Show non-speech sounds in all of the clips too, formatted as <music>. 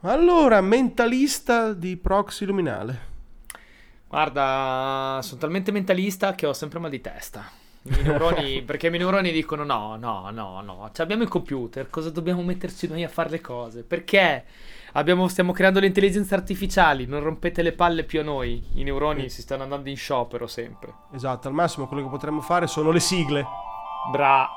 Allora, mentalista di proxy luminale. Guarda, sono talmente mentalista che ho sempre mal di testa. I <laughs> neuroni, perché i miei neuroni dicono no, no, no, no, cioè, abbiamo il computer, cosa dobbiamo metterci noi a fare le cose? Perché abbiamo, stiamo creando le intelligenze artificiali, non rompete le palle più a noi, i neuroni si stanno andando in sciopero sempre. Esatto, al massimo quello che potremmo fare sono le sigle. Bra.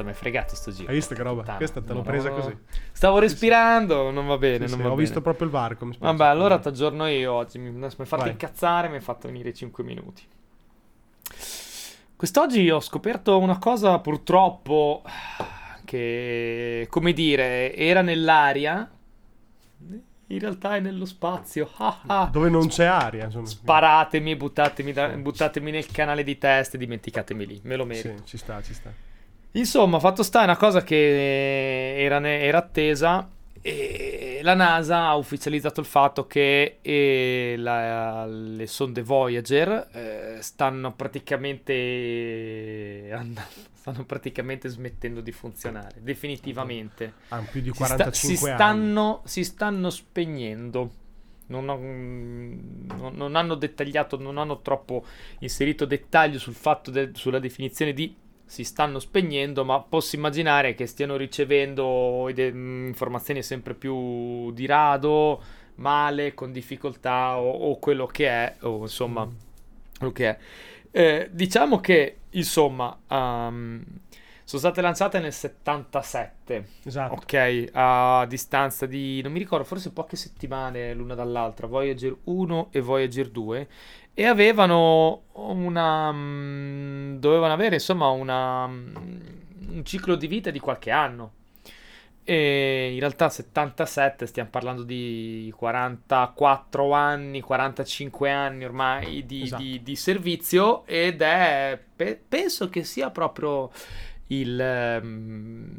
Mazza, mi hai fregato sto giro. Hai visto che roba? Puttana. Questa te l'ho No, presa così. Stavo respirando, non va bene, Sì, non sì, va ho bene. visto proprio il varco. mi. Vabbè, allora ti aggiorno io oggi. Mi, hai fatto incazzare, mi hai fatto venire 5 minuti. Quest'oggi ho scoperto una cosa purtroppo che, come dire, era nell'aria. In realtà è nello spazio. <laughs> Ah, ah. Dove non c'è aria, insomma. Sparatemi, buttatemi, da- Sì. buttatemi nel canale di test e dimenticatemi lì. Me lo merito. Sì, ci sta, ci sta. Insomma, fatto sta è una cosa che era, era attesa e la NASA ha ufficializzato il fatto che eh, la- le sonde Voyager eh, stanno praticamente and- <laughs> stanno praticamente smettendo di funzionare definitivamente. Ha più di Si, sta- 45 si stanno, si stanno spegnendo. Non, ho- non- non hanno dettagliato, non hanno troppo inserito dettaglio sul fatto de- sulla definizione di si stanno spegnendo, ma posso immaginare che stiano ricevendo mh, informazioni sempre più di rado, male, con difficoltà o, o quello che è, o insomma, Mm. quello che è. Eh, diciamo che, insomma, ehm, sono state lanciate nel 77. Esatto. Ok, a distanza di, non mi ricordo, forse poche settimane l'una dall'altra, Voyager 1 e Voyager 2, e avevano una, mm, dovevano avere insomma una, mm, un ciclo di vita di qualche anno. E in realtà 77, stiamo parlando di 44 anni, 45 anni ormai di, Esatto. di- di servizio ed è, pe- penso che sia proprio il, ehm,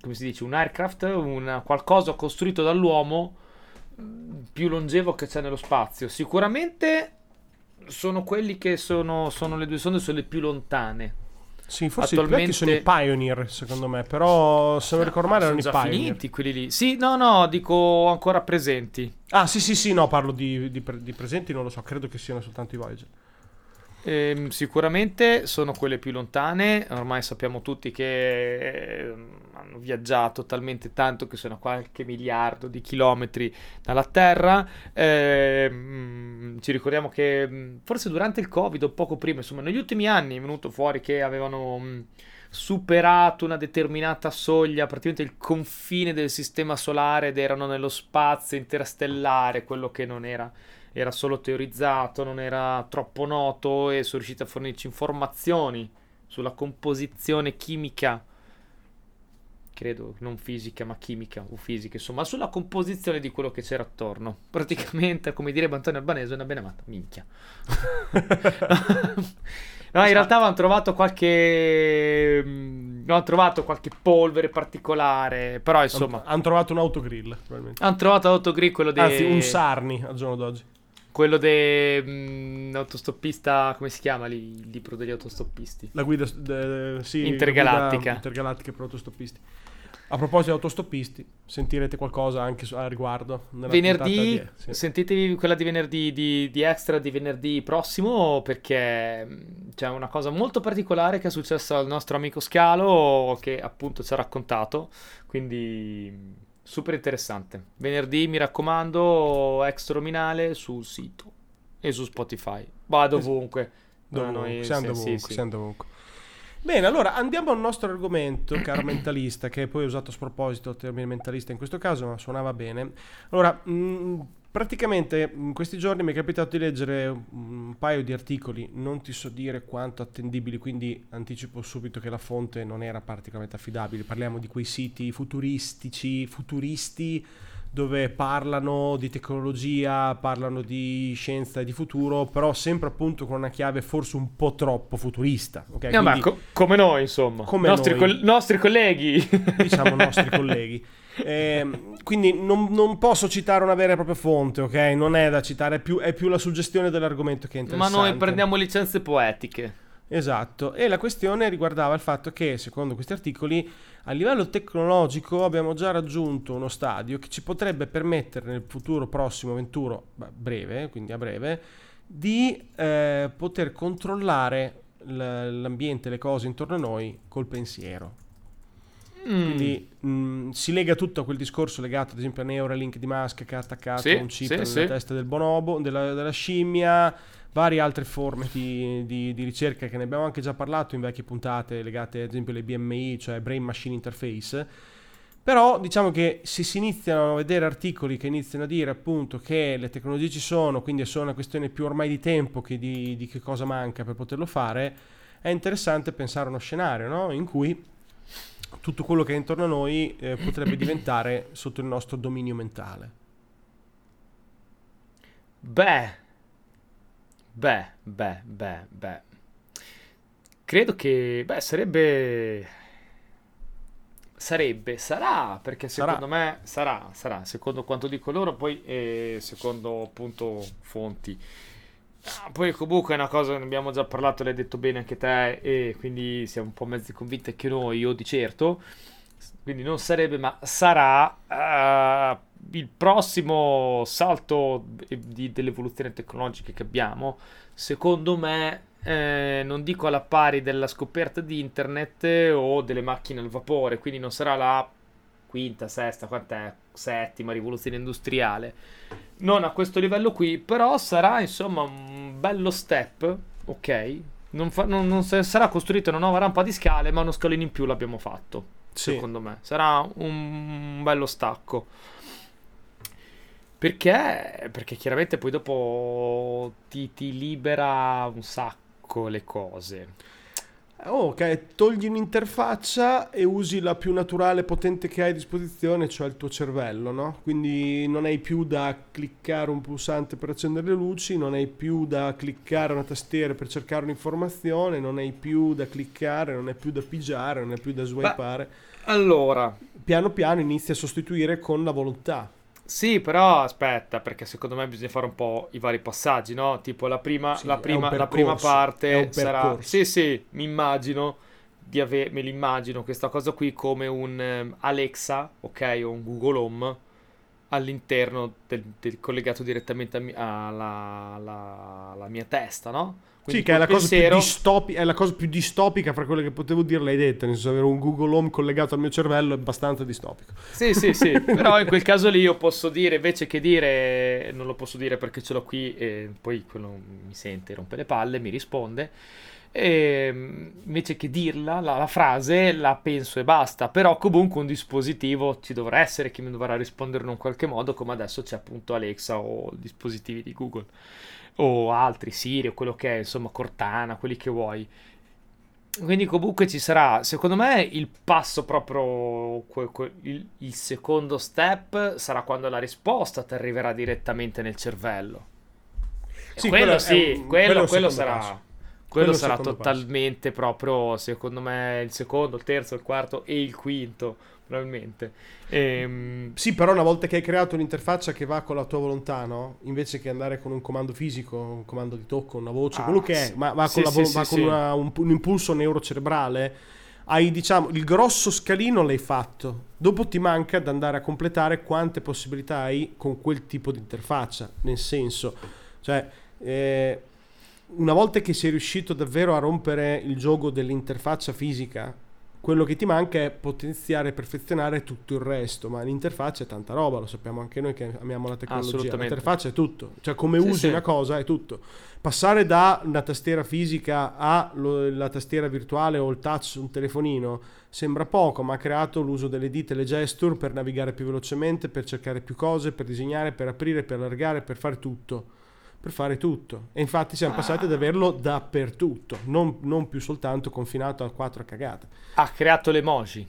come si dice, un aircraft, un qualcosa costruito dall'uomo mm, più longevo che c'è nello spazio. Sicuramente sono quelli che sono, sono le due sonde, sono le più lontane. Sì, forse i più vecchi sono i Attualmente- Pioneer, secondo me. Però, se non ricordo male, erano i Pioneer. finiti quelli lì. Sì, no, no, dico ancora presenti. Ah, sì, sì, sì, no, parlo di, di di presenti, non lo so. Credo che siano soltanto i Voyager. Ehm, sicuramente sono quelle più lontane, ormai sappiamo tutti che ehm, hanno viaggiato talmente tanto che sono qualche miliardo di chilometri dalla Terra. Ehm, ci ricordiamo che mh, forse durante il Covid o poco prima, insomma, negli ultimi anni è venuto fuori che avevano mh, superato una determinata soglia, praticamente il confine del sistema solare ed erano nello spazio interstellare, quello che non era era solo teorizzato, non era troppo noto e sono riusciti a fornirci informazioni sulla composizione chimica, credo non fisica ma chimica o fisica, insomma, sulla composizione di quello che c'era attorno. Praticamente, come direbbe Antonio Albanese, una benemata minchia. <laughs> No, in realtà avevano trovato qualche. mm, Hanno trovato qualche polvere particolare. Però, insomma, Hanno trovato un autogrill, probabilmente. hanno trovato l'autogrill, quello di. Anzi, un Sarni al giorno d'oggi. Quello dell'autostoppista, come si chiama lì? Il libro degli autostoppisti. La guida, eh, sì, la Intergalattica. guida intergalattica per autostoppisti. A proposito di autostoppisti, sentirete qualcosa anche su- a riguardo. Venerdì, di- sì. sentitevi quella di venerdì di, di extra di venerdì prossimo perché mh, c'è una cosa molto particolare che è successa al nostro amico Scalo che appunto ci ha raccontato, quindi mh, super interessante. Venerdì mi raccomando, extra nominale sul sito e su Spotify. Vado ovunque. Dovunque, Noi- siamo sì, dovunque, sì, sì. siamo dovunque. Bene, allora andiamo al nostro argomento, <coughs> caro mentalista, che poi ho usato a sproposito il termine mentalista in questo caso, ma suonava bene. Allora, mh, praticamente in questi giorni mi è capitato di leggere un paio di articoli, non ti so dire quanto attendibili, quindi anticipo subito che la fonte non era particolarmente affidabile. Parliamo di quei siti futuristici, futuristi dove parlano di tecnologia, parlano di scienza e di futuro, però sempre appunto con una chiave forse un po' troppo futurista. ok? Eh, ma Quindi, co- come noi, insomma. Come nostri, noi. col- nostri colleghi. diciamo <laughs> nostri colleghi. Eh, quindi non, non, posso citare una vera e propria fonte, ok? Non è da citare, è più, è più la suggestione dell'argomento che è interessante. Ma noi prendiamo licenze poetiche. Esatto, e la questione riguardava il fatto che, secondo questi articoli, a livello tecnologico abbiamo già raggiunto uno stadio che ci potrebbe permettere nel futuro prossimo, venturo, breve, quindi a breve, di eh, poter controllare l'ambiente, le cose intorno a noi col pensiero. Mm. Quindi mh, mm, si lega tutto a quel discorso legato ad esempio a Neuralink di Musk che ha attaccato sì, un chip sì, nella sì. testa del bonobo, della, della scimmia, varie altre forme di, di, di, ricerca che ne abbiamo anche già parlato in vecchie puntate legate ad esempio alle BMI, cioè Brain Machine Interface. Però diciamo che se si iniziano a vedere articoli che iniziano a dire appunto che le tecnologie ci sono, quindi è solo una questione più ormai di tempo che di, di che cosa manca per poterlo fare, è interessante pensare a uno scenario no? in cui tutto quello che è intorno a noi eh, potrebbe <coughs> diventare sotto il nostro dominio mentale. Beh, Beh, beh, beh, beh. Credo che, beh, sarebbe... Sarebbe, sarà, perché secondo sarà. me sarà, sarà, secondo quanto dico loro, poi eh, secondo appunto fonti. Ah, poi comunque è una cosa, ne abbiamo già parlato, l'hai detto bene anche te, e quindi siamo un po' mezzi convinti anche noi, io di certo. Quindi non sarebbe, ma sarà uh, il prossimo salto di, dell'evoluzione tecnologica che abbiamo, secondo me, eh, non dico alla pari della scoperta di internet o delle macchine al vapore, quindi non sarà la quinta, sesta, quant'è, settima rivoluzione industriale. Non a questo livello qui, però sarà insomma un bello step, ok? Non, fa, non, non sarà costruita una nuova rampa di scale, ma uno scalino in più l'abbiamo fatto. Sì. Secondo me sarà un bello stacco. Perché? Perché chiaramente poi dopo ti, ti libera un sacco le cose. Oh, ok, togli un'interfaccia e usi la più naturale e potente che hai a disposizione, cioè il tuo cervello, no? Quindi non hai più da cliccare un pulsante per accendere le luci, non hai più da cliccare una tastiera per cercare un'informazione, non hai più da cliccare, non hai più da pigiare, non hai più da swipeare. allora, piano piano inizi a sostituire con la volontà. Sì, però aspetta, perché secondo me bisogna fare un po' i vari passaggi, no? Tipo la prima, sì, la prima, la prima parte sarà... Sì, sì, mi immagino di avere, me l'immagino questa cosa qui come un um, Alexa, ok, o un Google Home all'interno del, del collegato direttamente alla mia testa, no? Quindi sì, che è la, pensiero... distopi- è la, cosa più distopica fra quelle che potevo dire, l'hai detta. Nel senso, avere un Google Home collegato al mio cervello è abbastanza distopico. Sì, sì, sì. <laughs> Però in quel caso lì io posso dire, invece che dire, non lo posso dire perché ce l'ho qui e poi quello mi sente, rompe le palle, mi risponde. E invece che dirla, la, la frase la penso e basta. Però comunque un dispositivo ci dovrà essere che mi dovrà rispondere in un qualche modo, come adesso c'è appunto Alexa o dispositivi di Google o altri, Siri o quello che è, insomma Cortana, quelli che vuoi. Quindi comunque ci sarà, secondo me il passo proprio, il, il secondo step sarà quando la risposta ti arriverà direttamente nel cervello. Sì, quello, quello sì, un, quello, quello, sarà... Passo. Quello, quello sarà totalmente passo. proprio, secondo me, il secondo, il terzo, il quarto e il quinto probabilmente. Ehm... Sì, però una volta che hai creato un'interfaccia che va con la tua volontà, no? Invece che andare con un comando fisico, un comando di tocco, una voce, ah, quello che è, ma va con, sì, vo- sì, va sì, con una, un, un, impulso neurocerebrale, hai diciamo il grosso scalino l'hai fatto. Dopo ti manca da andare a completare quante possibilità hai con quel tipo di interfaccia. Nel senso, cioè, eh, una volta che sei riuscito davvero a rompere il gioco dell'interfaccia fisica quello che ti manca è potenziare e perfezionare tutto il resto, ma l'interfaccia è tanta roba, lo sappiamo anche noi che amiamo la tecnologia. L'interfaccia è tutto, cioè come sì, usi sì. una cosa è tutto. Passare da una tastiera fisica alla tastiera virtuale o il touch su un telefonino sembra poco, ma ha creato l'uso delle dita e le gesture per navigare più velocemente, per cercare più cose, per disegnare, per aprire, per allargare, per fare tutto per fare tutto. E infatti siamo ah. passati ad averlo dappertutto, non, non, più soltanto confinato a quattro cagate. Ha creato le emoji.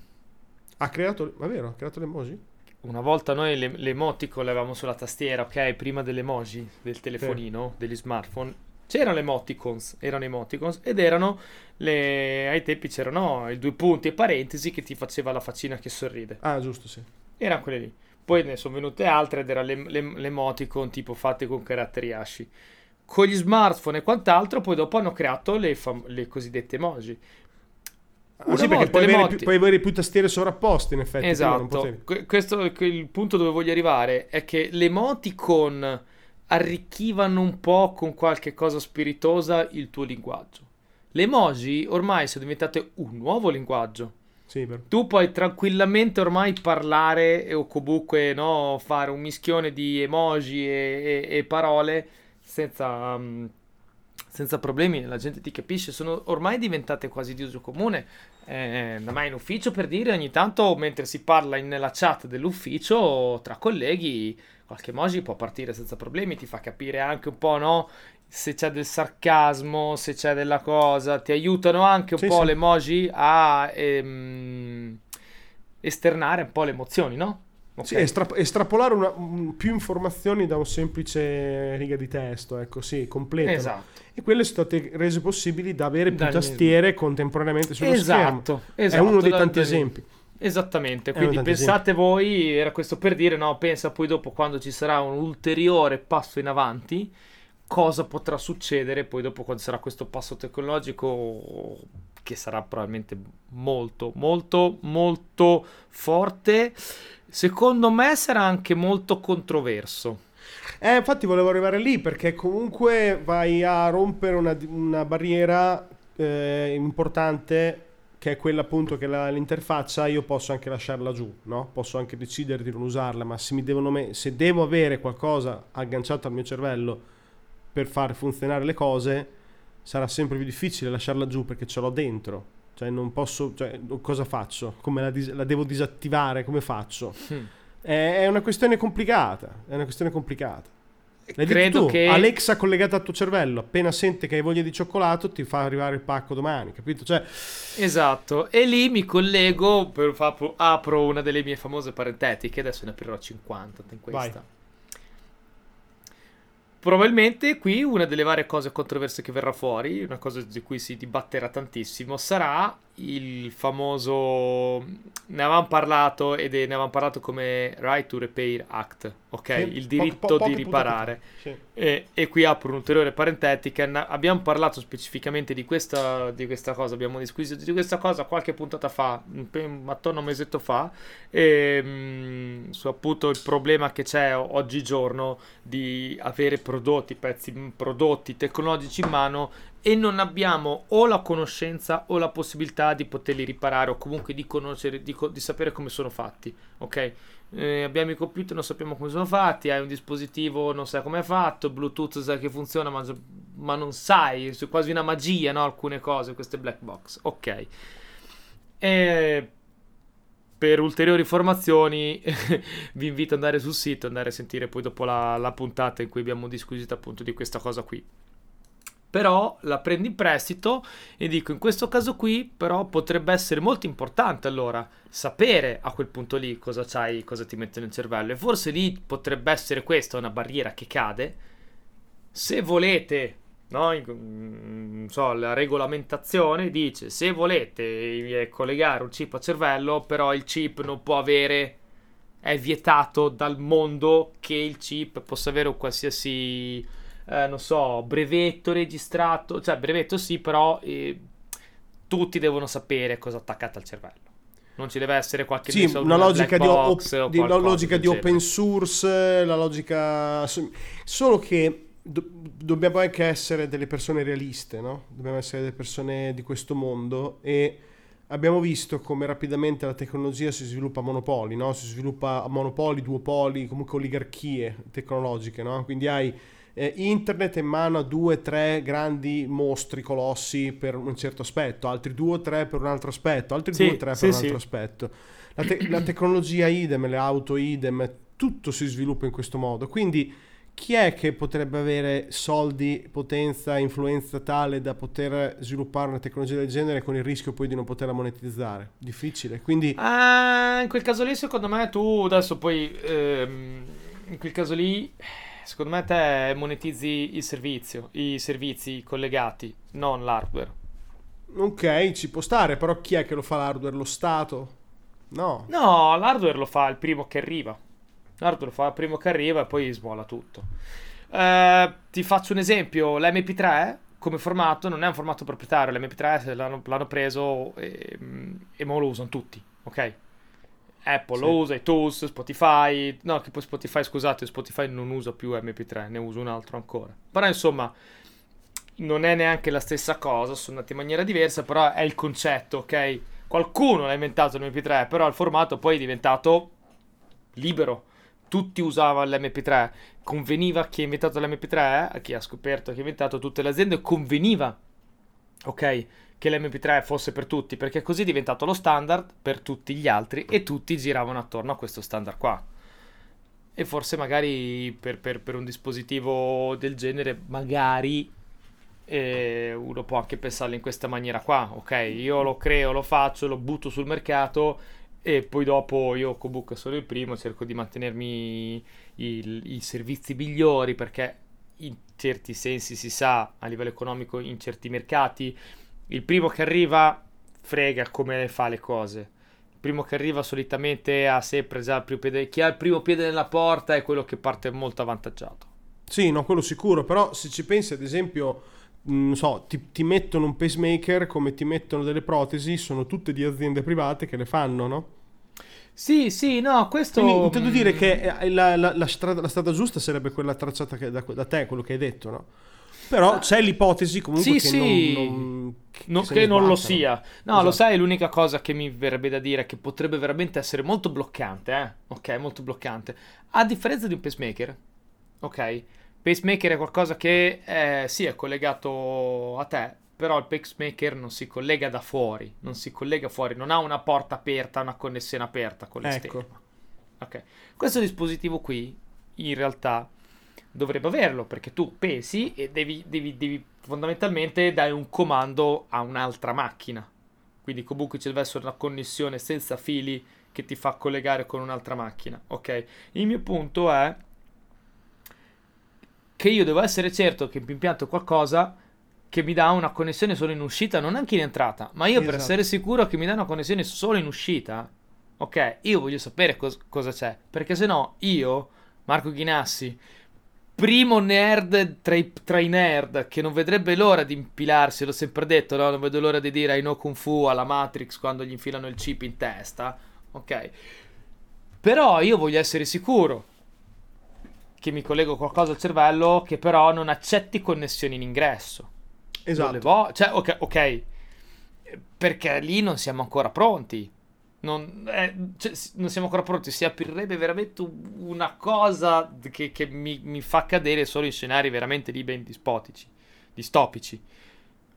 Ha creato, ma vero, ha creato le emoji? Una volta noi le, le emoticon le avevamo sulla tastiera, ok? Prima delle emoji del telefonino, sì. degli smartphone. C'erano le emoticons, erano emoticons ed erano le... ai tempi c'erano i due punti e parentesi che ti faceva la faccina che sorride. Ah, giusto, sì. Erano quelle lì. Poi ne sono venute altre ed erano le, le, le emoticon tipo fatte con caratteri asci. Con gli smartphone e quant'altro, poi dopo hanno creato le, fam- le cosiddette emoji. Ah, sì, perché puoi avere, più, puoi avere, più, tastiere sovrapposte, in effetti. Esatto. Questo è il punto dove voglio arrivare. È che le emoticon arricchivano un po' con qualche cosa spiritosa il tuo linguaggio. Le emoji ormai sono diventate un nuovo linguaggio. Sì, tu puoi tranquillamente ormai parlare o comunque no, fare un mischione di emoji e, e, e parole senza, um, senza problemi, la gente ti capisce, sono ormai diventate quasi di uso comune. Eh, me in ufficio per dire ogni tanto mentre si parla in, nella chat dell'ufficio tra colleghi qualche emoji può partire senza problemi, ti fa capire anche un po', no? Se c'è del sarcasmo, se c'è della cosa, ti aiutano anche un sì, po' sì. le emoji a ehm, esternare un po' le emozioni, no? Okay. Sì, estra- estrapolare una, un, più informazioni da un semplice riga di testo, ecco, sì, completo. Esatto. E quelle sono state rese possibili da avere più tastiere contemporaneamente sullo esatto, schermo. Esatto, È uno dei tanti esempi. Esattamente, quindi pensate esempi. voi, era questo per dire, no, pensa poi dopo quando ci sarà un ulteriore passo in avanti, cosa potrà succedere poi dopo quando sarà questo passo tecnologico che sarà probabilmente molto, molto, molto forte. Secondo me sarà anche molto controverso. Eh, infatti volevo arrivare lì perché comunque vai a rompere una, una barriera eh, importante che è quella appunto che la, l'interfaccia io posso anche lasciarla giù, no? Posso anche decidere di non usarla, ma se, me- se devo avere qualcosa agganciato al mio cervello per far funzionare le cose, sarà sempre più difficile lasciarla giù perché ce l'ho dentro. Cioè non posso, cioè, cosa faccio? Come la, dis- la devo disattivare? Come faccio? Hmm. È, è una questione complicata, è una questione complicata. L'hai Credo tu, che Alexa collegata al tuo cervello, appena sente che hai voglia di cioccolato, ti fa arrivare il pacco domani, capito? Cioè... Esatto, e lì mi collego, per, apro una delle mie famose parentetiche, adesso ne aprirò 50 in questa. Vai. Probabilmente qui una delle varie cose controverse che verrà fuori, una cosa di cui si dibatterà tantissimo, sarà il famoso ne avevamo parlato ed è, ne avevamo parlato come Right to Repair Act, ok? Sì, il diritto po- po- di riparare. Sì. E, e, qui apro un'ulteriore parentetica. Abbiamo parlato specificamente di questa, di questa cosa, abbiamo discusso di questa cosa qualche puntata fa, attorno a un mesetto fa, e, mh, mm, su appunto il problema che c'è oggigiorno di avere prodotti, pezzi prodotti tecnologici in mano e non abbiamo o la conoscenza o la possibilità di poterli riparare o comunque di conoscere, di, di sapere come sono fatti, ok? Eh, abbiamo i computer, non sappiamo come sono fatti, hai un dispositivo, non sai come è fatto, Bluetooth sai che funziona, ma, ma non sai, è quasi una magia, no? Alcune cose, queste black box, ok. E per ulteriori informazioni <laughs> vi invito ad andare sul sito, andare a sentire poi dopo la, la puntata in cui abbiamo discusso appunto di questa cosa qui però la prendi in prestito e dico in questo caso qui però potrebbe essere molto importante allora sapere a quel punto lì cosa c'hai, cosa ti mette nel cervello e forse lì potrebbe essere questa una barriera che cade. Se volete no, in, so, la regolamentazione dice se volete eh, collegare un chip a cervello però il chip non può avere è vietato dal mondo che il chip possa avere un qualsiasi eh, non so, brevetto registrato, cioè brevetto sì, però eh, tutti devono sapere cosa attaccate al cervello. Non ci deve essere qualche sì, una logica, di, op- di, la logica di open source, la logica... Solo che do- dobbiamo anche essere delle persone realiste, no? Dobbiamo essere delle persone di questo mondo e abbiamo visto come rapidamente la tecnologia si sviluppa a monopoli, no? Si sviluppa a monopoli, duopoli, comunque oligarchie tecnologiche, no? Quindi hai eh, internet è in mano a due o tre grandi mostri colossi per un certo aspetto, altri due o tre per un altro aspetto, altri sì, due o tre per sì, un altro sì. aspetto. La, te- la tecnologia idem, le auto idem, tutto si sviluppa in questo modo. Quindi chi è che potrebbe avere soldi, potenza, influenza tale da poter sviluppare una tecnologia del genere con il rischio poi di non poterla monetizzare? Difficile. Quindi... Ah, in quel caso lì, secondo me, tu adesso poi... Ehm, in quel caso lì Secondo me te monetizzi il servizio, i servizi collegati, non l'hardware. Ok, ci può stare, però chi è che lo fa l'hardware? Lo Stato? No. No, l'hardware lo fa il primo che arriva. L'hardware lo fa il primo che arriva e poi smola tutto. Eh, ti faccio un esempio, l'MP3 come formato non è un formato proprietario, l'MP3 l'hanno, l'hanno preso e, e mo lo usano tutti, ok? Apple Sì. lo usa, iTunes, Spotify, no che poi Spotify scusate, Spotify non usa più MP3, ne usa un altro ancora. Però insomma non è neanche la stessa cosa, sono andati in maniera diversa, però è il concetto, ok? Qualcuno l'ha inventato l'MP3, però il formato poi è diventato libero. Tutti usavano l'MP3, conveniva a chi ha inventato l'MP3, a chi ha scoperto che ha inventato tutte le aziende, conveniva, ok, che l'MP3 fosse per tutti, perché così è diventato lo standard per tutti gli altri e tutti giravano attorno a questo standard qua. E forse magari per, per- per un dispositivo del genere, magari eh, uno può anche pensarlo in questa maniera qua, ok? Io lo creo, lo faccio, lo butto sul mercato e poi dopo io comunque sono il primo, cerco di mantenermi il- i servizi migliori perché in certi sensi si sa a livello economico in certi mercati il primo che arriva frega come fa le cose. Il primo che arriva solitamente ha sempre già il primo piede. Chi ha il primo piede nella porta è quello che parte molto avvantaggiato. Sì, no, quello sicuro, però se ci pensi ad esempio, mh, non so, ti, ti mettono un pacemaker come ti mettono delle protesi, sono tutte di aziende private che le fanno, no? Sì, sì, no, questo. Quindi intendo mm, dire che eh, la, la- la strada, la strada giusta sarebbe quella tracciata da, da te, quello che hai detto, no? Però c'è l'ipotesi comunque Sì, che sì. non, non- che, No, che non lo sia. No, Esatto. lo sai, l'unica cosa che mi verrebbe da dire è che potrebbe veramente essere molto bloccante, eh? Ok, molto bloccante. A differenza di un pacemaker, ok? Pacemaker è qualcosa che eh, sì è collegato a te, però il pacemaker non si collega da fuori, non si collega fuori, non ha una porta aperta, una connessione aperta con l'esterno. Ecco. Ok. Questo dispositivo qui, in realtà, dovrebbe averlo, perché tu pesi e devi, devi, devi fondamentalmente dare un comando a un'altra macchina. Quindi comunque ci deve essere una connessione senza fili che ti fa collegare con un'altra macchina. Ok. Il mio punto è che io devo essere certo che mi impianto qualcosa che mi dà una connessione solo in uscita, non anche in entrata, ma io per Esatto. essere sicuro che mi dà una connessione solo in uscita, ok, io voglio sapere cos- cosa c'è, perché se no io, Marco Ghinassi, primo nerd tra i, tra i nerd che non vedrebbe l'ora di impilarsi, l'ho sempre detto, no? non vedo l'ora di dire I know Kung Fu alla Matrix quando gli infilano il chip in testa, ok, però io voglio essere sicuro che mi collego qualcosa al cervello che però non accetti connessioni in ingresso. Esatto. Vo- cioè, ok, ok, perché lì non siamo ancora pronti. Non, eh, cioè, non siamo ancora pronti. Si aprirebbe veramente un- una cosa che, che mi, mi fa cadere solo in scenari veramente lì ben dispotici, distopici.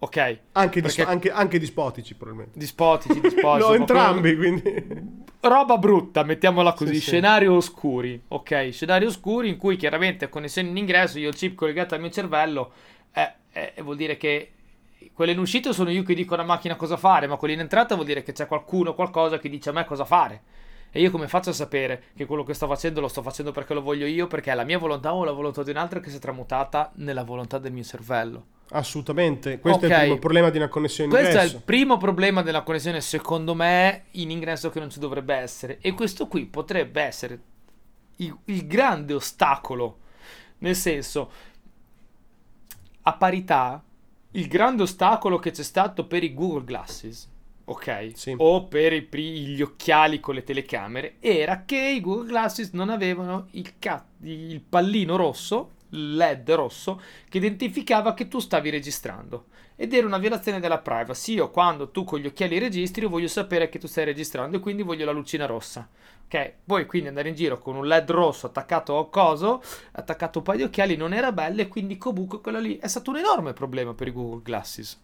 Ok, Anche, Perché- dis- anche, anche dispotici, probabilmente. dispotici, <laughs> dispotici. no, entrambi, quindi... roba brutta, mettiamola così, Sì, sì. scenari oscuri, ok? Scenari oscuri in cui chiaramente connessione in ingresso, io il chip collegato al mio cervello, eh, eh, vuol dire che quelle in uscita sono io che dico alla macchina cosa fare, ma quelle in entrata vuol dire che c'è qualcuno, qualcosa che dice a me cosa fare. E io come faccio a sapere che quello che sto facendo lo sto facendo perché lo voglio io, perché è la mia volontà o la volontà di un altro che si è tramutata nella volontà del mio cervello? Assolutamente. Questo è Ok. il primo problema di una connessione in Questo è ingresso. il primo problema della connessione, secondo me, in ingresso che non ci dovrebbe essere. E questo qui potrebbe essere il, il grande ostacolo. Nel senso, a parità, il grande ostacolo che c'è stato per i Google Glasses, ok? Sì. O per i gli occhiali con le telecamere, era che i Google Glasses non avevano il, ca- il pallino rosso, il LED rosso, che identificava che tu stavi registrando. Ed era una violazione della privacy. Io quando tu con gli occhiali registri, io voglio sapere che tu stai registrando e quindi voglio la lucina rossa. Ok? Poi quindi andare in giro con un LED rosso attaccato a coso, attaccato un paio di occhiali, non era bello e quindi comunque quello lì è stato un enorme problema per i Google Glasses.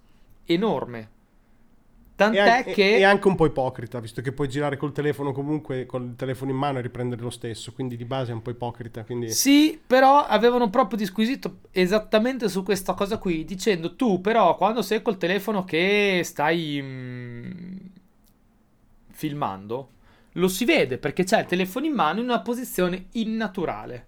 Enorme. E, Tant'è anche, che... e anche un po' ipocrita, visto che puoi girare col telefono comunque, con il telefono in mano e riprendere lo stesso, quindi di base è un po' ipocrita. Quindi... Sì, però avevano proprio disquisito esattamente su questa cosa qui, dicendo tu però quando sei col telefono che stai mm, filmando, lo si vede perché c'è il telefono in mano in una posizione innaturale.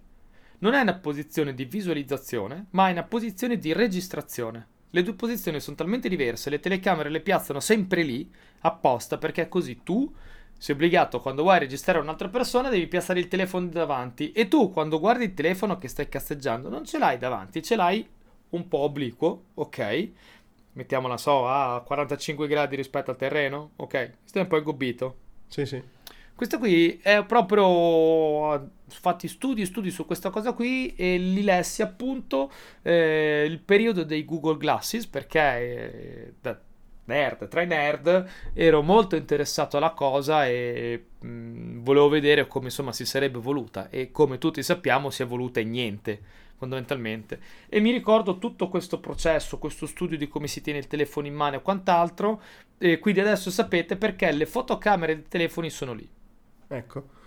Non è una posizione di visualizzazione, ma è una posizione di registrazione. Le due posizioni sono talmente diverse, le telecamere le piazzano sempre lì, apposta, perché così tu sei obbligato quando vuoi registrare un'altra persona devi piazzare il telefono davanti e tu quando guardi il telefono che stai casseggiando non ce l'hai davanti, ce l'hai un po' obliquo, ok? Mettiamola so a 45 gradi rispetto al terreno, ok? Stai un po' ingobbito. Sì, sì. Questo qui è proprio fatti studi studi su questa cosa qui e li lessi appunto eh, il periodo dei Google Glasses perché eh, da nerd tra i nerd ero molto interessato alla cosa e mh, mm, volevo vedere come insomma si sarebbe evoluta e come tutti sappiamo si è evoluta in niente fondamentalmente. E mi ricordo tutto questo processo, questo studio di come si tiene il telefono in mano e quant'altro. E quindi adesso sapete perché le fotocamere dei telefoni sono lì. Ecco.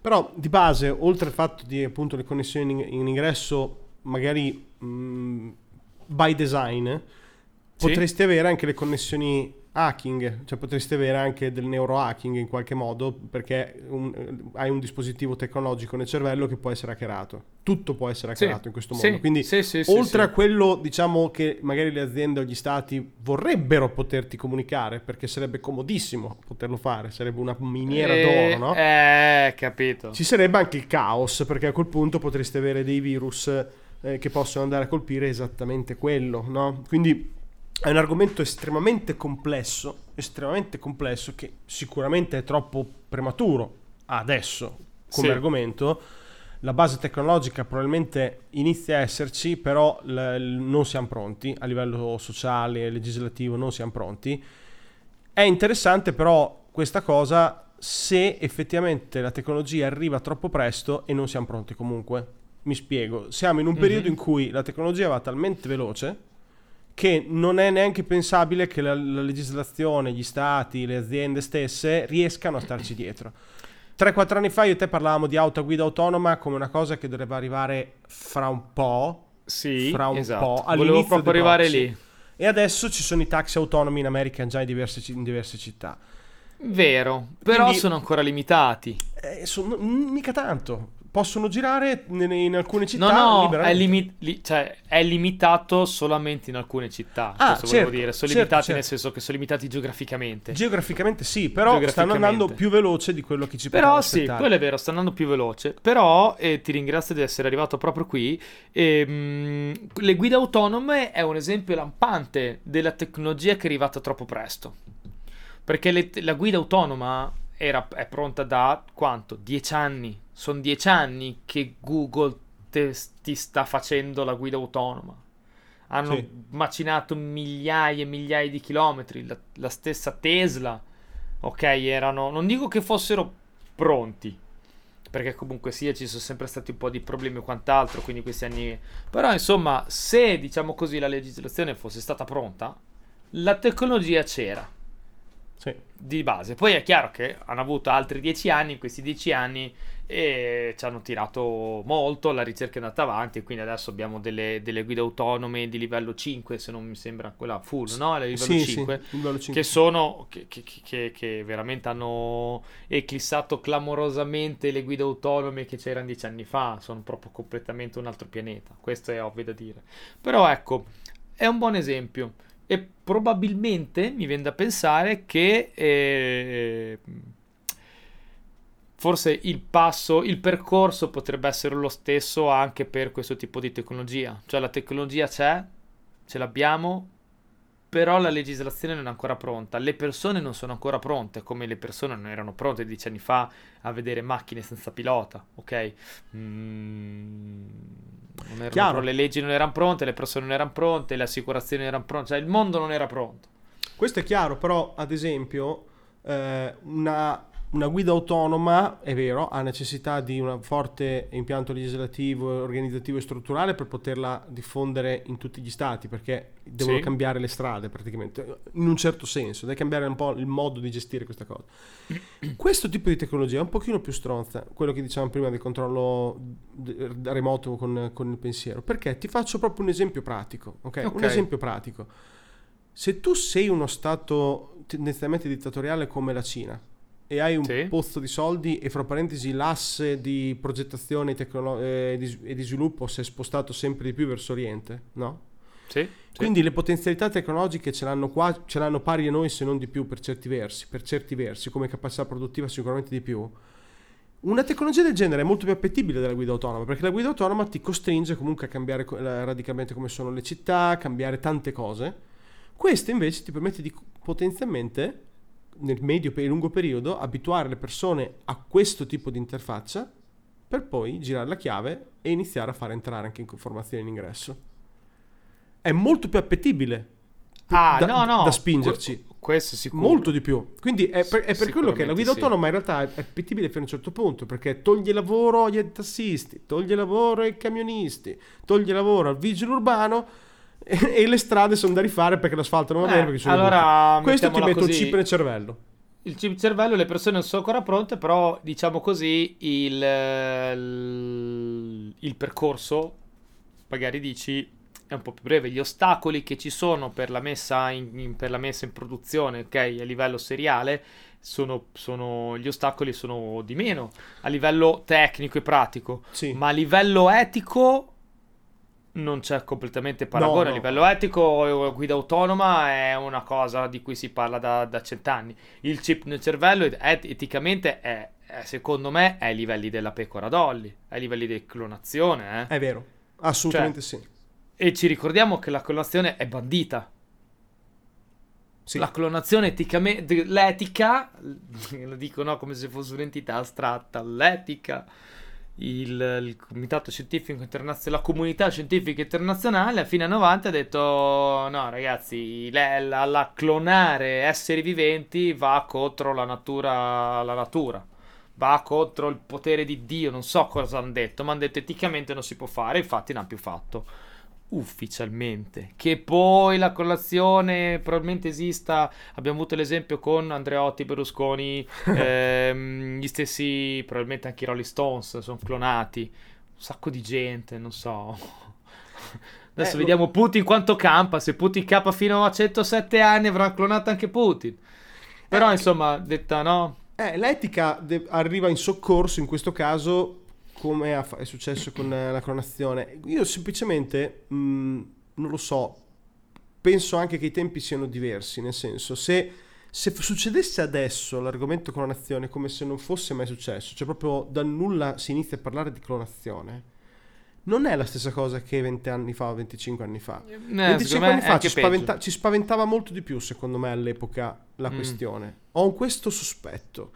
Però di base, oltre al fatto di appunto le connessioni in, in ingresso, magari mh, mm, by design, sì. potresti avere anche le connessioni hacking, cioè potresti avere anche del neurohacking in qualche modo perché un, hai un dispositivo tecnologico nel cervello che può essere hackerato. Tutto può essere hackerato sì, in questo modo. Sì, Quindi, sì, oltre a quello, diciamo che magari le aziende o gli stati vorrebbero poterti comunicare perché sarebbe comodissimo poterlo fare, sarebbe una miniera eh, d'oro, no? Eh, capito. Ci sarebbe anche il caos perché a quel punto potresti avere dei virus eh, che possono andare a colpire esattamente quello, no? Quindi è un argomento estremamente complesso, estremamente complesso che sicuramente è troppo prematuro adesso come sì. argomento. La base tecnologica probabilmente inizia a esserci, però l- non siamo pronti a livello sociale e legislativo, non siamo pronti. È interessante però questa cosa se effettivamente la tecnologia arriva troppo presto e non siamo pronti comunque. Mi spiego, siamo in un mm-hmm. periodo in cui la tecnologia va talmente veloce che non è neanche pensabile che la, la, legislazione, gli stati, le aziende stesse riescano a starci dietro. 3-4 anni fa io e te parlavamo di auto a guida autonoma come una cosa che dovrebbe arrivare fra un po'. Sì, fra un esatto. po'. Volevo proprio arrivare lì. E adesso ci sono i taxi autonomi in America già in diverse, in diverse città. Vero, però Quindi, sono ancora limitati. Eh, sono, mica tanto possono girare in, alcune città. No, no, è, limi- li- cioè, è, limitato solamente in alcune città. Ah, questo certo, dire. Sono certo, limitati certo. nel senso che sono limitati geograficamente. Geograficamente sì, però stanno andando più veloce di quello che ci Però sì, quello è vero, stanno andando più veloce. Però, e ti ringrazio di essere arrivato proprio qui, e, mh, mm, le guide autonome è un esempio lampante della tecnologia che è arrivata troppo presto. Perché le, la guida autonoma era, è pronta da quanto? Dieci anni sono dieci anni che Google te, ti sta facendo la guida autonoma. Hanno sì. macinato migliaia e migliaia di chilometri. La, la stessa Tesla, ok, erano. Non dico che fossero pronti, perché comunque sia ci sono sempre stati un po' di problemi o quant'altro, quindi questi anni... Però insomma, se diciamo così la legislazione fosse stata pronta, la tecnologia c'era. Sì. Di base. Poi è chiaro che hanno avuto altri dieci anni, in questi dieci anni e ci hanno tirato molto, la ricerca è andata avanti e quindi adesso abbiamo delle, delle guide autonome di livello 5, se non mi sembra quella full, no? Livello, sì, 5, sì, livello 5, che sono, che, che, che, che, veramente hanno eclissato clamorosamente le guide autonome che c'erano dieci anni fa, sono proprio completamente un altro pianeta, questo è ovvio da dire. Però ecco, è un buon esempio e probabilmente mi viene da pensare che... Eh, forse il passo, il percorso potrebbe essere lo stesso anche per questo tipo di tecnologia. Cioè la tecnologia c'è, ce l'abbiamo, però la legislazione non è ancora pronta. Le persone non sono ancora pronte, come le persone non erano pronte dieci anni fa a vedere macchine senza pilota, ok? Mm, erano, le leggi non erano pronte, le persone non erano pronte, le assicurazioni non erano pronte, cioè il mondo non era pronto. Questo è chiaro, però ad esempio eh, una una guida autonoma, è vero, ha necessità di un forte impianto legislativo, organizzativo e strutturale per poterla diffondere in tutti gli stati, perché devono sì. cambiare le strade praticamente, in un certo senso, deve cambiare un po' il modo di gestire questa cosa. Questo tipo di tecnologia è un pochino più stronza, quello che dicevamo prima del controllo remoto con, con il pensiero, perché ti faccio proprio un esempio pratico, ok? okay. Un esempio pratico. Se tu sei uno stato tendenzialmente dittatoriale come la Cina, e hai un sì. pozzo di soldi e fra parentesi l'asse di progettazione tecnolo- eh, di, e di sviluppo si è spostato sempre di più verso Oriente, no? Sì, Quindi le potenzialità tecnologiche ce l'hanno, qua, ce l'hanno pari a noi se non di più per certi versi, per certi versi, come capacità produttiva sicuramente di più. Una tecnologia del genere è molto più appetibile della guida autonoma, perché la guida autonoma ti costringe comunque a cambiare radicalmente come sono le città, cambiare tante cose. Questa invece ti permette di potenzialmente, nel medio e lungo periodo, abituare le persone a questo tipo di interfaccia per poi girare la chiave e iniziare a fare entrare anche informazioni in ingresso. È molto più appetibile ah, da, no, no. da spingerci. Questo sicuro. Molto di più. Quindi è per, è per quello che la guida sì. autonoma in realtà è appetibile fino a un certo punto, perché toglie lavoro agli tassisti, toglie lavoro ai camionisti, toglie lavoro al vigile urbano <laughs> e, le strade sono da rifare perché l'asfalto non va bene. Eh, allora, Questo ti mette un chip nel cervello. Il chip cervello, le persone non sono ancora pronte, però diciamo così il, il, il percorso, magari dici è un po' più breve. Gli ostacoli che ci sono per la messa in, in, per la messa in produzione, ok, a livello seriale, sono, sono, gli ostacoli sono di meno a livello tecnico e pratico, sì. ma a livello etico non c'è completamente paragone. No, no. A livello etico, guida autonoma è una cosa di cui si parla da, da cent'anni. Il chip nel cervello, et- eticamente, è, è, secondo me, è ai livelli della pecora dolly, ai livelli di clonazione. Eh. È vero, assolutamente cioè, sì. E ci ricordiamo che la clonazione è bandita. Sì. La clonazione eticamente, l'etica, <laughs> lo dico no, come se fosse un'entità astratta, l'etica, il, il comitato scientifico internazionale, la comunità scientifica internazionale a fine 90 ha detto no ragazzi, la, la, la clonare esseri viventi va contro la natura, la natura. Va contro il potere di Dio, non so cosa hanno detto, ma hanno detto eticamente non si può fare, infatti non hanno più fatto ufficialmente. Che poi la colazione probabilmente esista. Abbiamo avuto l'esempio con Andreotti, Berlusconi, <laughs> ehm, gli stessi, probabilmente anche i Rolling Stones sono clonati. Un sacco di gente, non so. <laughs> Adesso eh, vediamo. Putin quanto campa. Se Putin campa fino a 107 anni avrà clonato anche Putin. Però eh, insomma, detta no. Eh, l'etica de- arriva in soccorso in questo caso come è successo con la clonazione. Io semplicemente, mh, mm, non lo so, penso anche che i tempi siano diversi, nel senso, se, se succedesse adesso l'argomento clonazione come se non fosse mai successo, cioè proprio da nulla si inizia a parlare di clonazione, non è la stessa cosa che 20 anni fa o 25 anni fa. Eh, 25 anni fa ci, spaventa- ci, spaventava molto di più, secondo me, all'epoca la mm. questione. Ho questo sospetto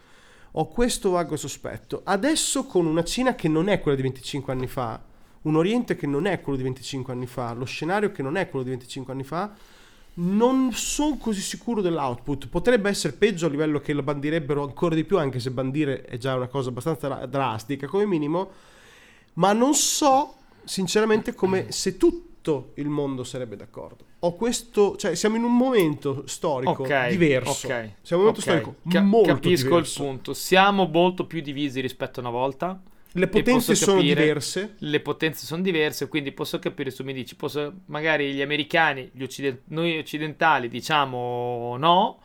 ho questo vago sospetto. Adesso con una Cina che non è quella di 25 anni fa, un Oriente che non è quello di 25 anni fa, lo scenario che non è quello di 25 anni fa, non sono così sicuro dell'output. Potrebbe essere peggio a livello che lo bandirebbero ancora di più, anche se bandire è già una cosa abbastanza drastica come minimo, ma non so sinceramente come se tutto il mondo sarebbe d'accordo ho questo, cioè siamo in un momento storico okay, diverso. Okay, siamo in un momento okay. storico Ca- molto Capisco diverso. il punto. Siamo molto più divisi rispetto a una volta. Le potenze sono diverse. Le potenze sono diverse, quindi posso capire se mi dici, posso, magari gli americani, gli occident- noi occidentali diciamo no,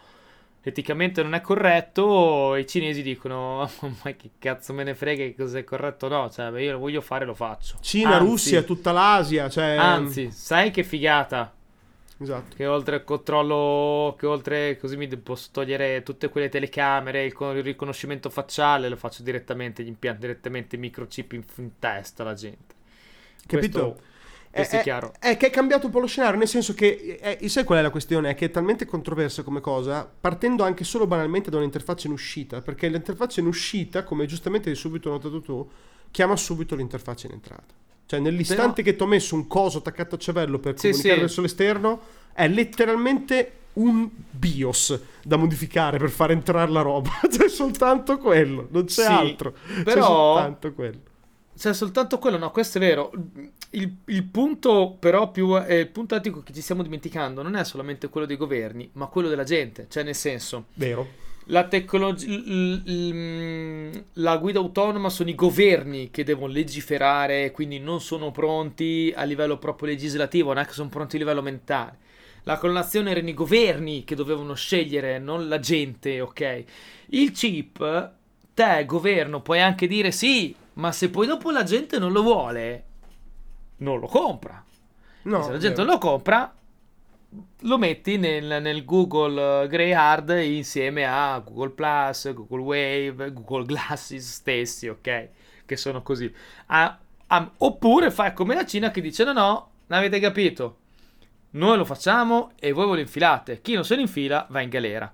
eticamente non è corretto, i cinesi dicono ma che cazzo me ne frega che cos'è corretto o no, cioè io lo voglio fare lo faccio. Cina, anzi, Russia, tutta l'Asia, cioè... Anzi, sai che figata? Esatto. Che oltre al controllo, che oltre così mi posso togliere tutte quelle telecamere, il, il riconoscimento facciale, lo faccio direttamente, gli impianto direttamente microchip in, in testa alla gente. Capito? Questo, questo è, è, chiaro. È, che è cambiato un po' lo scenario, nel senso che, è, sai qual è la questione? È che è talmente controversa come cosa, partendo anche solo banalmente da un'interfaccia in uscita, perché l'interfaccia in uscita, come giustamente hai subito notato tu, chiama subito l'interfaccia in entrata. Cioè, nell'istante Però... che ti ho messo un coso attaccato al cervello per sì, comunicare sì. verso l'esterno, è letteralmente un BIOS da modificare per far entrare la roba. <laughs> c'è soltanto quello, non c'è sì, altro. Però... C'è soltanto quello. C'è soltanto quello, no, questo è vero. Il, il punto, però, più eh, il punto etico che ci stiamo dimenticando non è solamente quello dei governi, ma quello della gente. Cioè, nel senso, vero la tecnologia, la guida autonoma sono i governi che devono legiferare, quindi non sono pronti a livello proprio legislativo, non è che sono pronti a livello mentale. La clonazione erano i governi che dovevano scegliere, non la gente, ok? Il chip, te, governo, puoi anche dire sì, ma se poi dopo la gente non lo vuole, non lo compra. No, E se la gente non lo compra, lo metti nel, nel Google Greyhard insieme a Google Plus, Google Wave, Google Glasses stessi, ok? Che sono così. Ah, ah, oppure fai come la Cina che dice: no, no, non avete capito. Noi lo facciamo e voi ve lo infilate. Chi non se lo infila va in galera.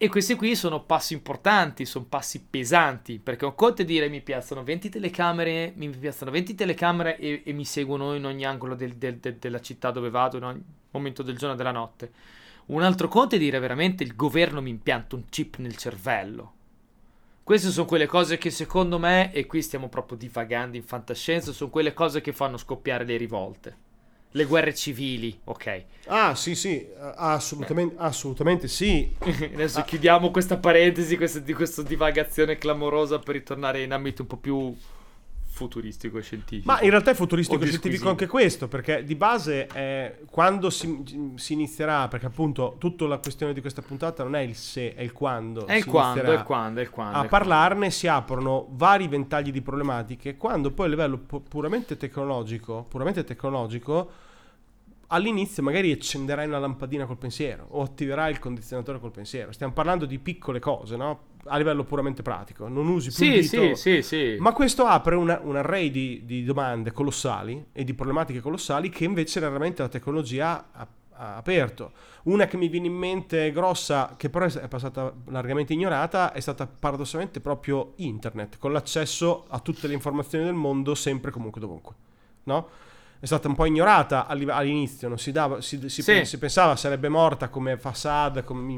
E questi qui sono passi importanti, sono passi pesanti, perché un conto è dire mi piazzano 20 telecamere, mi piazzano 20 telecamere e, e mi seguono in ogni angolo del- del- del- della città dove vado, in ogni momento del giorno e della notte. Un altro conto è dire veramente il governo mi impianta un chip nel cervello. Queste sono quelle cose che secondo me, e qui stiamo proprio divagando in fantascienza, sono quelle cose che fanno scoppiare le rivolte. Le guerre civili, ok. Ah, sì, sì, assolutamente, assolutamente sì. <laughs> Adesso chiudiamo questa parentesi questa, di questa divagazione clamorosa per ritornare in ambito un po' più futuristico e scientifico. Ma in realtà è futuristico O scientifico anche questo, perché di base eh, quando si, si inizierà, perché appunto tutta la questione di questa puntata non è il se, è il quando. è il quando, è il quando, è il quando. A è parlarne si aprono vari ventagli di problematiche, quando poi a livello pu- puramente tecnologico, puramente tecnologico, all'inizio magari accenderai una lampadina col pensiero o attiverai il condizionatore col pensiero. Stiamo parlando di piccole cose, no? A livello puramente pratico. Non usi più il Sì, dito, sì, sì, sì. ma questo apre una- un array di, di domande colossali e di problematiche colossali che invece raramente la tecnologia ha, ha aperto. Una che mi viene in mente grossa, che però è passata largamente ignorata, è stata paradossalmente proprio internet, con l'accesso a tutte le informazioni del mondo sempre, comunque, dovunque. No? È stata un po' ignorata alli- all'inizio, non si, dava, si, si- Sì. si pensava sarebbe morta come Fassad, come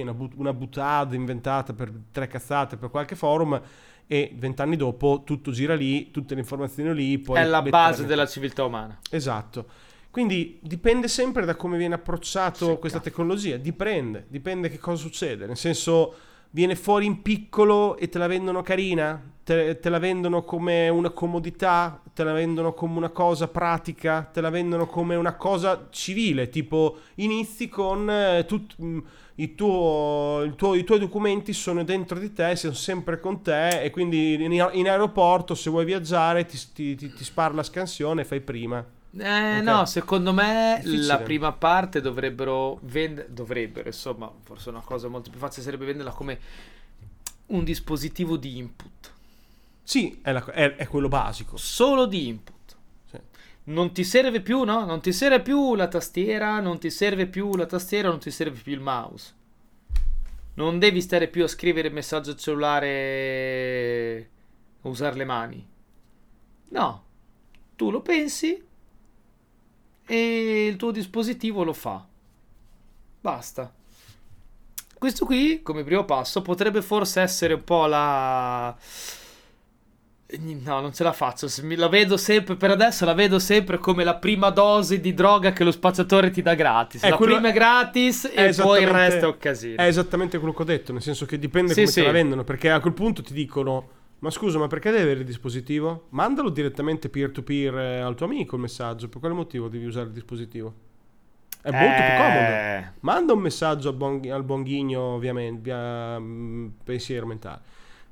una, but- una butad inventata per tre cazzate per qualche forum e vent'anni dopo tutto gira lì, tutte le informazioni lì. Poi è la base della civiltà umana. Esatto. Quindi dipende sempre da come viene approcciato Sì, questa tecnologia, dipende, dipende che cosa succede, nel senso viene fuori in piccolo e te la vendono carina, te, te la vendono come una comodità, te la vendono come una cosa pratica, te la vendono come una cosa civile, tipo inizi con eh, tut- mh, il tuo- il tuo- i tuoi documenti sono dentro di te, sono sempre con te e quindi in, in aeroporto se vuoi viaggiare ti, ti, ti, ti spara la scansione e fai prima. Eh, Ok. no, secondo me Difficile. la prima parte dovrebbero vendere, dovrebbero, insomma, forse una cosa molto più facile sarebbe venderla come un dispositivo di input, Sì, è, la- è- è quello basico. solo di input. Sì. Non ti serve più, no? Non ti serve più la tastiera, non ti serve più la tastiera, non ti serve più il mouse. Non devi stare più a scrivere messaggio al cellulare usare le mani. No, tu lo pensi e il tuo dispositivo lo fa. Basta. Questo qui, come primo passo, potrebbe forse essere un po' la... No, non ce la faccio. La vedo sempre, per adesso la vedo sempre come la prima dose di droga che lo spacciatore ti dà gratis. Eh, la quello- prima è gratis è e poi il resto è un casino. È esattamente quello che ho detto, nel senso che dipende Sì, come sì. te la vendono, perché a quel punto ti dicono "Ma scusa, ma perché devi avere il dispositivo? Mandalo direttamente peer to peer eh, al tuo amico il messaggio, per quale motivo devi usare il dispositivo?" È molto più comodo. Eh, Manda un messaggio al buon, al buon ghigno, ovviamente, via mm, pensiero mentale.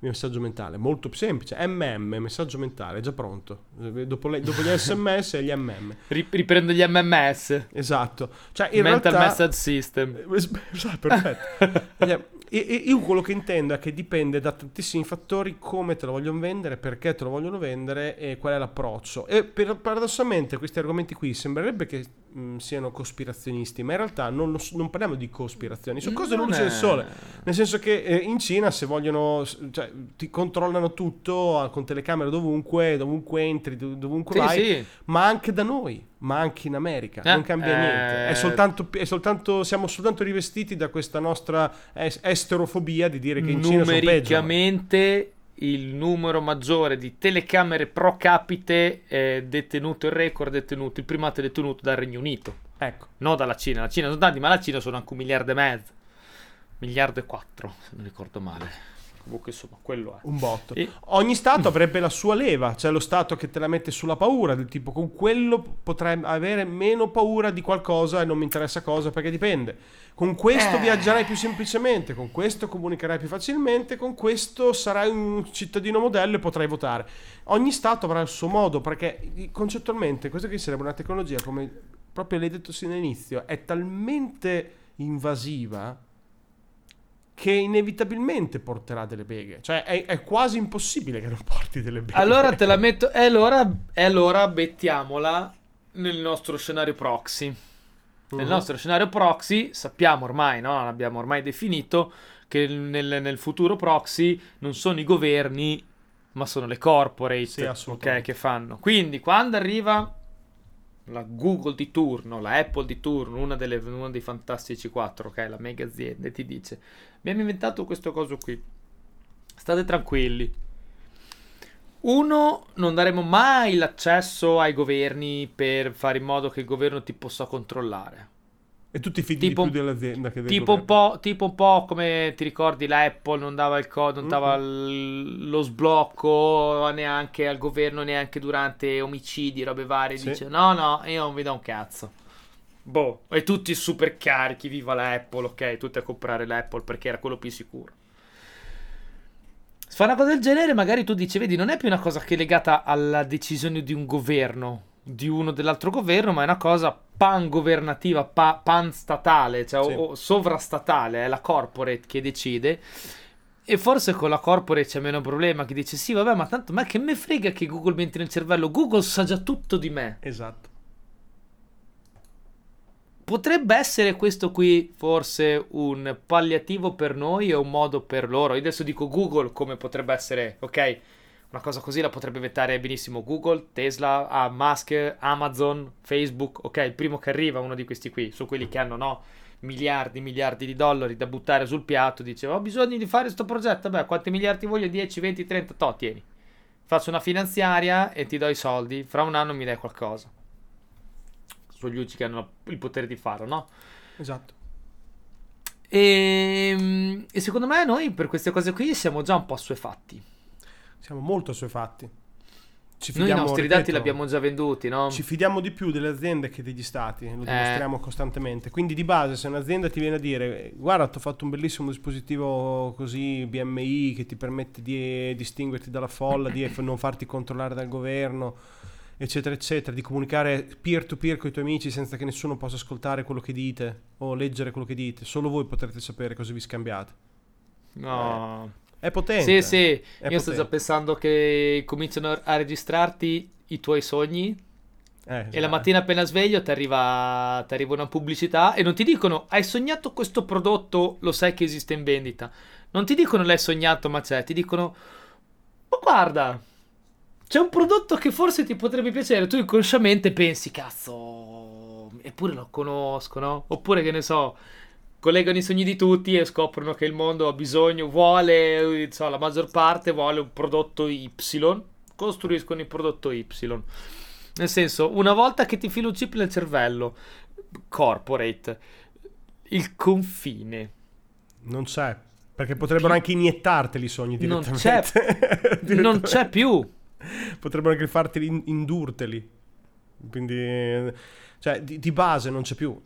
Messaggio mentale, molto più semplice. MM, messaggio mentale, è già pronto. Eh, Dopo, le- dopo gli <laughs> SMS e gli MM. ri- riprendo gli MMS. Esatto. Cioè, in Mental realtà... Message System. <laughs> Esatto, perfetto. <laughs> E- e io quello che intendo è che dipende da tantissimi fattori come te lo vogliono vendere, perché te lo vogliono vendere e qual è l'approccio. E per- paradossalmente questi argomenti qui sembrerebbe che mh, siano cospirazionisti, ma in realtà non, lo non parliamo di cospirazioni, sono cose Non luce del sole. Nel senso che eh, in Cina se vogliono, cioè, ti controllano tutto eh, con telecamere dovunque, dovunque entri, dov- dovunque Sì, vai, sì. ma anche da noi, ma anche in America. Eh, non cambia eh, niente. È soltanto, è soltanto- siamo soltanto rivestiti da questa nostra es- esterofobia di dire che in Cina sono peggio. Numericamente il numero maggiore di telecamere pro capite è detenuto il record detenuto, il primato detenuto dal Regno Unito, Ecco. non dalla Cina. La Cina sono tanti, ma la Cina sono anche un miliardo e mezzo. Miliardo e quattro, se non ricordo male. Comunque, insomma, quello è. Un botto. E- Ogni Stato <clears throat> avrebbe la sua leva, cioè lo Stato che te la mette sulla paura, del tipo con quello potrai avere meno paura di qualcosa e non mi interessa cosa perché dipende. Con questo Eh. viaggerai più semplicemente, con questo comunicherai più facilmente, con questo sarai un cittadino modello e potrai votare. Ogni Stato avrà il suo modo perché concettualmente questa qui sarebbe una tecnologia come proprio l'hai detto sin dall'inizio, è talmente invasiva che inevitabilmente porterà delle beghe. Cioè è, è quasi impossibile che non porti delle beghe. Allora te la <laughs> metto. E allora, e allora mettiamola nel nostro scenario proxy. Nel Mhm. nostro scenario proxy sappiamo ormai, no? L'abbiamo ormai definito che nel, nel futuro proxy non sono i governi, ma sono le corporate Sì, assolutamente. ok, che fanno. Quindi quando arriva la Google di turno, la Apple di turno, una, delle, una dei fantastici quattro, ok, la mega azienda, ti dice: Abbiamo inventato questo coso qui. State tranquilli. Uno, non daremo mai l'accesso ai governi per fare in modo che il governo ti possa controllare. E tu ti fidi tipo- di più dell'azienda che Tipo un, po', tipo un po' come ti ricordi l'Apple non dava il codice, non dava l- lo sblocco neanche al governo, neanche durante omicidi, robe varie. Sì. Dice no, no, io non vi do un cazzo. Boh, e tutti super carichi, viva l'Apple, ok, tutti a comprare l'Apple perché era quello più sicuro. Se fa una cosa del genere, magari tu dici, vedi, non è più una cosa che è legata alla decisione di un governo, di uno dell'altro governo, ma è una cosa pan-governativa, pa- pan-statale, cioè Sì. o, o sovrastatale, è la corporate che decide. E forse con la corporate c'è meno problema, che dice, sì, vabbè, ma tanto, ma che me frega che Google mi entri nel cervello? Google sa già tutto di me. Esatto. Potrebbe essere questo qui forse un palliativo per noi e un modo per loro. Io adesso dico Google come potrebbe essere, ok? Una cosa così la potrebbe inventare benissimo Google, Tesla, ah, Musk, Amazon, Facebook, ok? Il primo che arriva, uno di questi qui, sono quelli che hanno, no? Miliardi, miliardi di dollari da buttare sul piatto, dice ho bisogno di fare questo progetto, beh, quanti miliardi voglio? 10, 20, 30, to, tieni. Faccio una finanziaria e ti do i soldi, fra un anno mi dai qualcosa. Sono gli unici che hanno il potere di farlo, no? Esatto. E, e secondo me noi per queste cose qui siamo già un po' assuefatti. Siamo molto assuefatti. Ci Noi i nostri ripeto, dati li abbiamo già venduti, no? Ci fidiamo di più delle aziende che degli stati, lo Eh. dimostriamo costantemente. Quindi di base se un'azienda ti viene a dire guarda ti ho fatto un bellissimo dispositivo così BMI che ti permette di distinguerti dalla folla, di <laughs> non farti controllare dal governo, eccetera eccetera, di comunicare peer to peer con i tuoi amici senza che nessuno possa ascoltare quello che dite o leggere quello che dite, solo voi potrete sapere cosa vi scambiate. No. È potente. Sì, sì, io È sto già potente. pensando che cominciano a registrarti i tuoi sogni Eh, e la mattina appena sveglio ti arriva, ti arriva una pubblicità e non ti dicono hai sognato questo prodotto, lo sai che esiste in vendita. Non ti dicono l'hai sognato ma c'è, ti dicono ma guarda, c'è un prodotto che forse ti potrebbe piacere, tu inconsciamente pensi cazzo, eppure lo conosco, no? Oppure che ne so, collegano i sogni di tutti e scoprono che il mondo ha bisogno, vuole, so, la maggior parte vuole un prodotto Y, costruiscono il prodotto Y. Nel senso, una volta che ti filo un chip nel cervello, corporate, il confine. Non c'è. Perché potrebbero anche iniettarteli i sogni Non <laughs> direttamente. Non c'è più. Potrebbero anche farteli in- indurteli. Quindi, eh, cioè, di, di base non c'è più.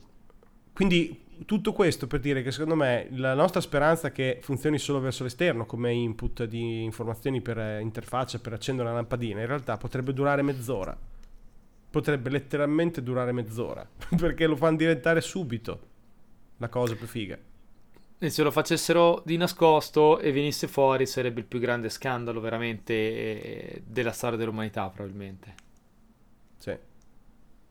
Quindi, tutto questo per dire che secondo me la nostra speranza che funzioni solo verso l'esterno come input di informazioni per eh, interfaccia per accendere una lampadina, in realtà potrebbe durare mezz'ora. Potrebbe letteralmente durare mezz'ora. <laughs> Perché lo fanno diventare subito la cosa più figa. E se lo facessero di nascosto e venisse fuori sarebbe il più grande scandalo veramente eh, della storia dell'umanità probabilmente. Sì.